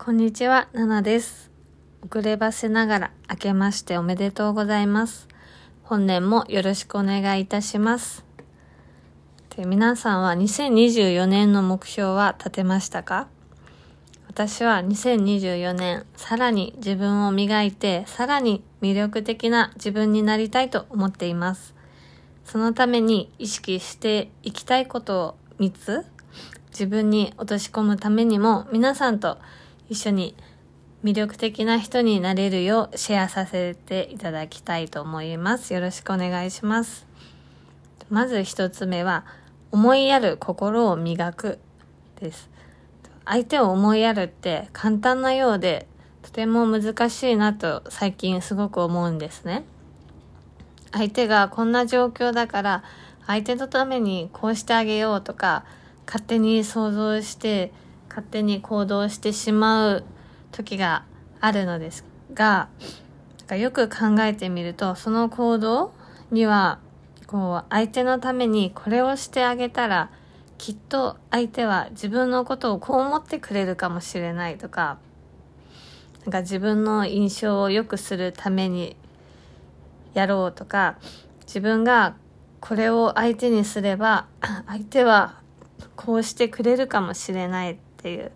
こんにちは、ナナです。遅ればせながら明けましておめでとうございます。本年もよろしくお願いいたします。で皆さんは2024年の目標は立てましたか？私は2024年、さらに自分を磨いて、さらに魅力的な自分になりたいと思っています。そのために意識していきたいことを3つ自分に落とし込むためにも皆さんと一緒に魅力的な人になれるようシェアさせていただきたいと思います。よろしくお願いします。まず一つ目は、思いやる心を磨くです。相手を思いやるって簡単なようで、とても難しいなと最近すごく思うんですね。相手がこんな状況だから、相手のためにこうしてあげようとか、勝手に想像して、勝手に行動してしまう時があるのですが、よく考えてみると、その行動には、こう、相手のためにこれをしてあげたら、きっと相手は自分のことをこう思ってくれるかもしれないとか、なんか自分の印象を良くするためにやろうとか、自分がこれを相手にすれば、相手はこうしてくれるかもしれない。っていう、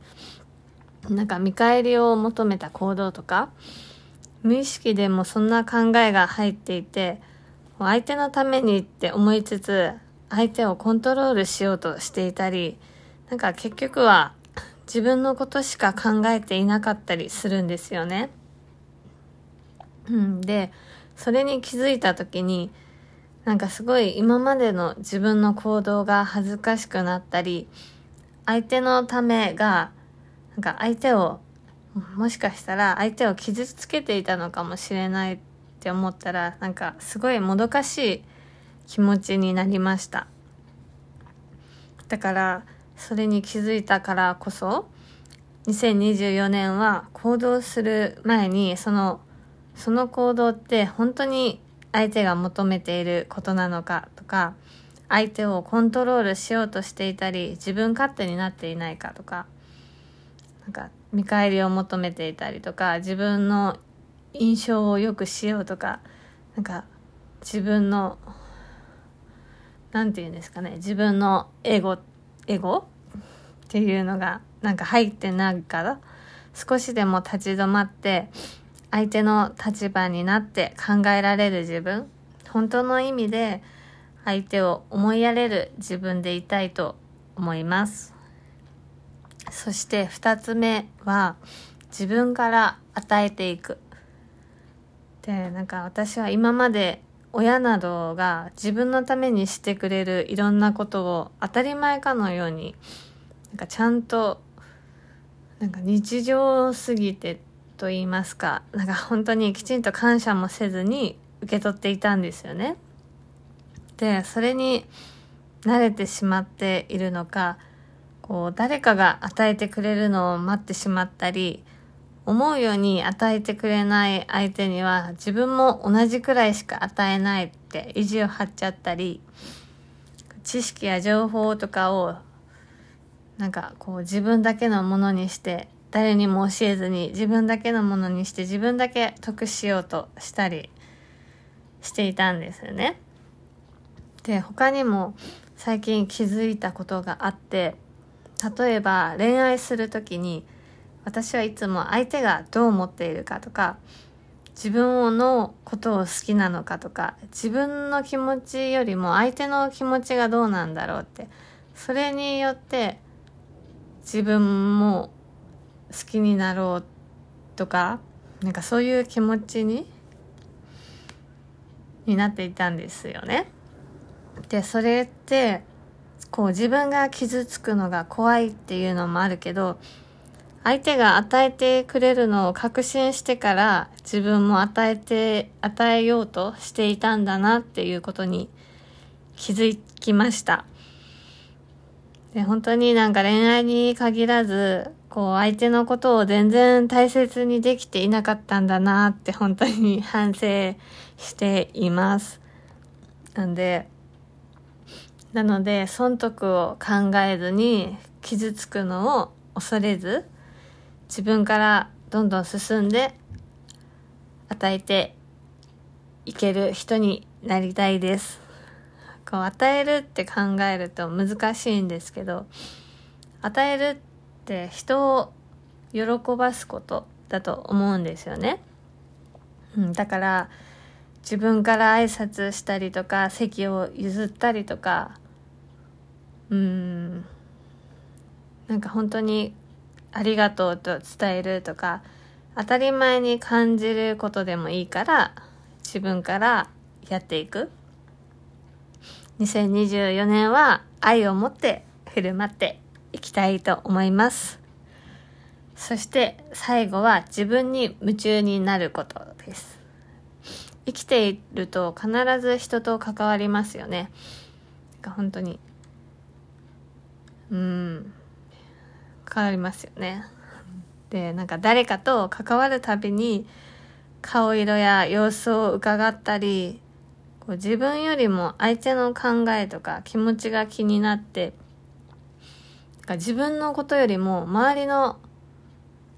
なんか見返りを求めた行動とか、無意識でもそんな考えが入っていて、相手のためにって思いつつ、相手をコントロールしようとしていたり、なんか結局は自分のことしか考えていなかったりするんですよね。うん、で、それに気づいた時に、なんかすごい今までの自分の行動が恥ずかしくなったり、相手のためが、なんか相手を、もしかしたら相手を傷つけていたのかもしれないって思ったら、なんかすごいもどかしい気持ちになりました。だから、それに気づいたからこそ、2024年は行動する前に、その、その行動って本当に相手が求めていることなのかとか、相手をコントロールしようとしていたり、自分勝手になっていないかとか、なんか見返りを求めていたりとか、自分の印象を良くしようとか、なんか自分の、なんて言うんですかね、自分のエゴ、エゴ？っていうのがなんか入ってないから、少しでも立ち止まって、相手の立場になって考えられる自分、本当の意味で相手を思いやれる自分でいたいと思います。そして二つ目は自分から与えていく。で、なんか私は今まで親などが自分のためにしてくれるいろんなことを当たり前かのように、なんかちゃんと、なんか日常すぎてと言いますか、なんか本当にきちんと感謝もせずに受け取っていたんですよね。で、それに慣れてしまっているのか、こう、誰かが与えてくれるのを待ってしまったり、思うように与えてくれない相手には自分も同じくらいしか与えないって意地を張っちゃったり、知識や情報とかをなんかこう自分だけのものにして誰にも教えずに自分だけのものにして自分だけ得しようとしたりしていたんですよね。で、他にも最近気づいたことがあって、例えば恋愛するときに私はいつも相手がどう思っているかとか、自分のことを好きなのかとか、自分の気持ちよりも相手の気持ちがどうなんだろうって、それによって自分も好きになろうとか、なんかそういう気持ちに、になっていたんですよね。で、それって、こう自分が傷つくのが怖いっていうのもあるけど、相手が与えてくれるのを確信してから自分も与えて、与えようとしていたんだなっていうことに気づきました。で、本当になんか恋愛に限らず、こう相手のことを全然大切にできていなかったんだなって本当に反省しています。なんで、なので、損得を考えずに傷つくのを恐れず、自分からどんどん進んで与えていける人になりたいです。こう与えるって考えると難しいんですけど与えるって人を喜ばすことだと思うんですよね。うん、だから自分から挨拶したりとか席を譲ったりとかうん。なんか本当にありがとうと伝えるとか当たり前に感じることでもいいから自分からやっていく。2024年は愛を持って振る舞っていきたいと思います。そして最後は自分に夢中になることです。生きていると必ず人と関わりますよね。本当にうん。変わりますよね。でなんか誰かと関わるたびに顔色や様子を伺ったりこう自分よりも相手の考えとか気持ちが気になってな自分のことよりも周りの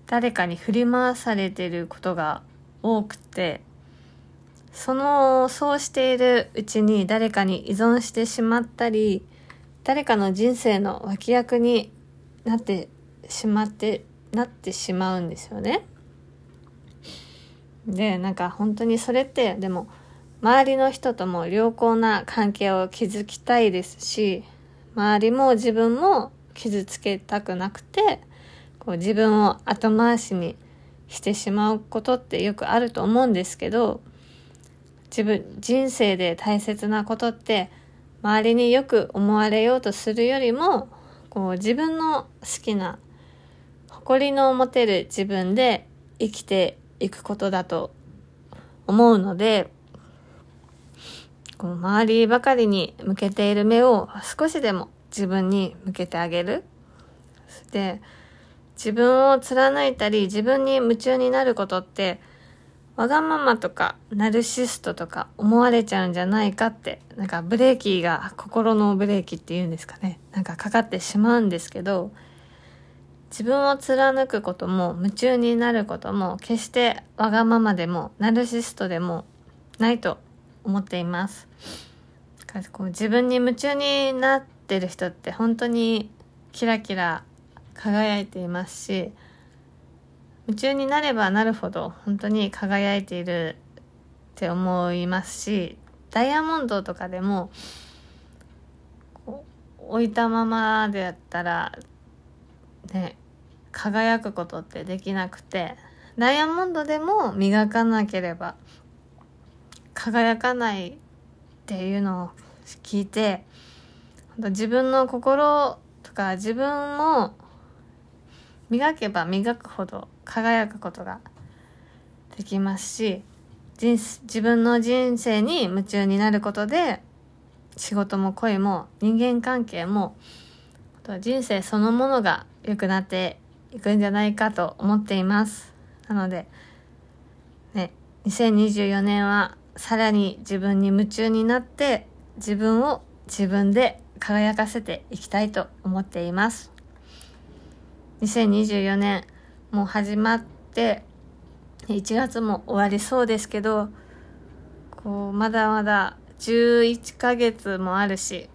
誰かに振り回されてることが多くてそのそうしているうちに誰かに依存してしまったり誰かの人生の脇役になってしまってなってしまうんですよね。でなんか本当にそれってでも周りの人とも良好な関係を築きたいですし周りも自分も傷つけたくなくてこう自分を後回しにしてしまうことってよくあると思うんですけど自分人生で大切なことって周りによく思われようとするよりもこう自分の好きな誇りの持てる自分で生きていくことだと思うのでこう周りばかりに向けている目を少しでも自分に向けてあげる。で自分を貫いたり自分に夢中になることってわがままとかナルシストとか思われちゃうんじゃないかってなんかブレーキが心のブレーキっていうんですかね。なんかかかってしまうんですけど自分を貫くことも夢中になることも決してわがままでもナルシストでもないと思っています。こう自分に夢中になってる人って本当にキラキラ輝いていますし夢中になればなるほど本当に輝いているって思いますしダイヤモンドとかでも置いたままでやったらね輝くことってできなくてダイヤモンドでも磨かなければ輝かないっていうのを聞いて自分の心とか自分も磨けば磨くほど輝くことができますし人自分の人生に夢中になることで仕事も恋も人間関係も人生そのものが良くなっていくんじゃないかと思っています。なのでね2024年はさらに自分に夢中になって自分を自分で輝かせていきたいと思っています。2024年もう始まって1月も終わりそうですけどこうまだまだ11ヶ月もあるし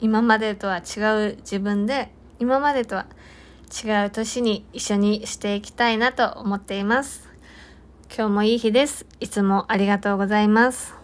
今までとは違う自分で今までとは違う年に一緒にしていきたいなと思っています。今日もいい日です。いつもありがとうございます。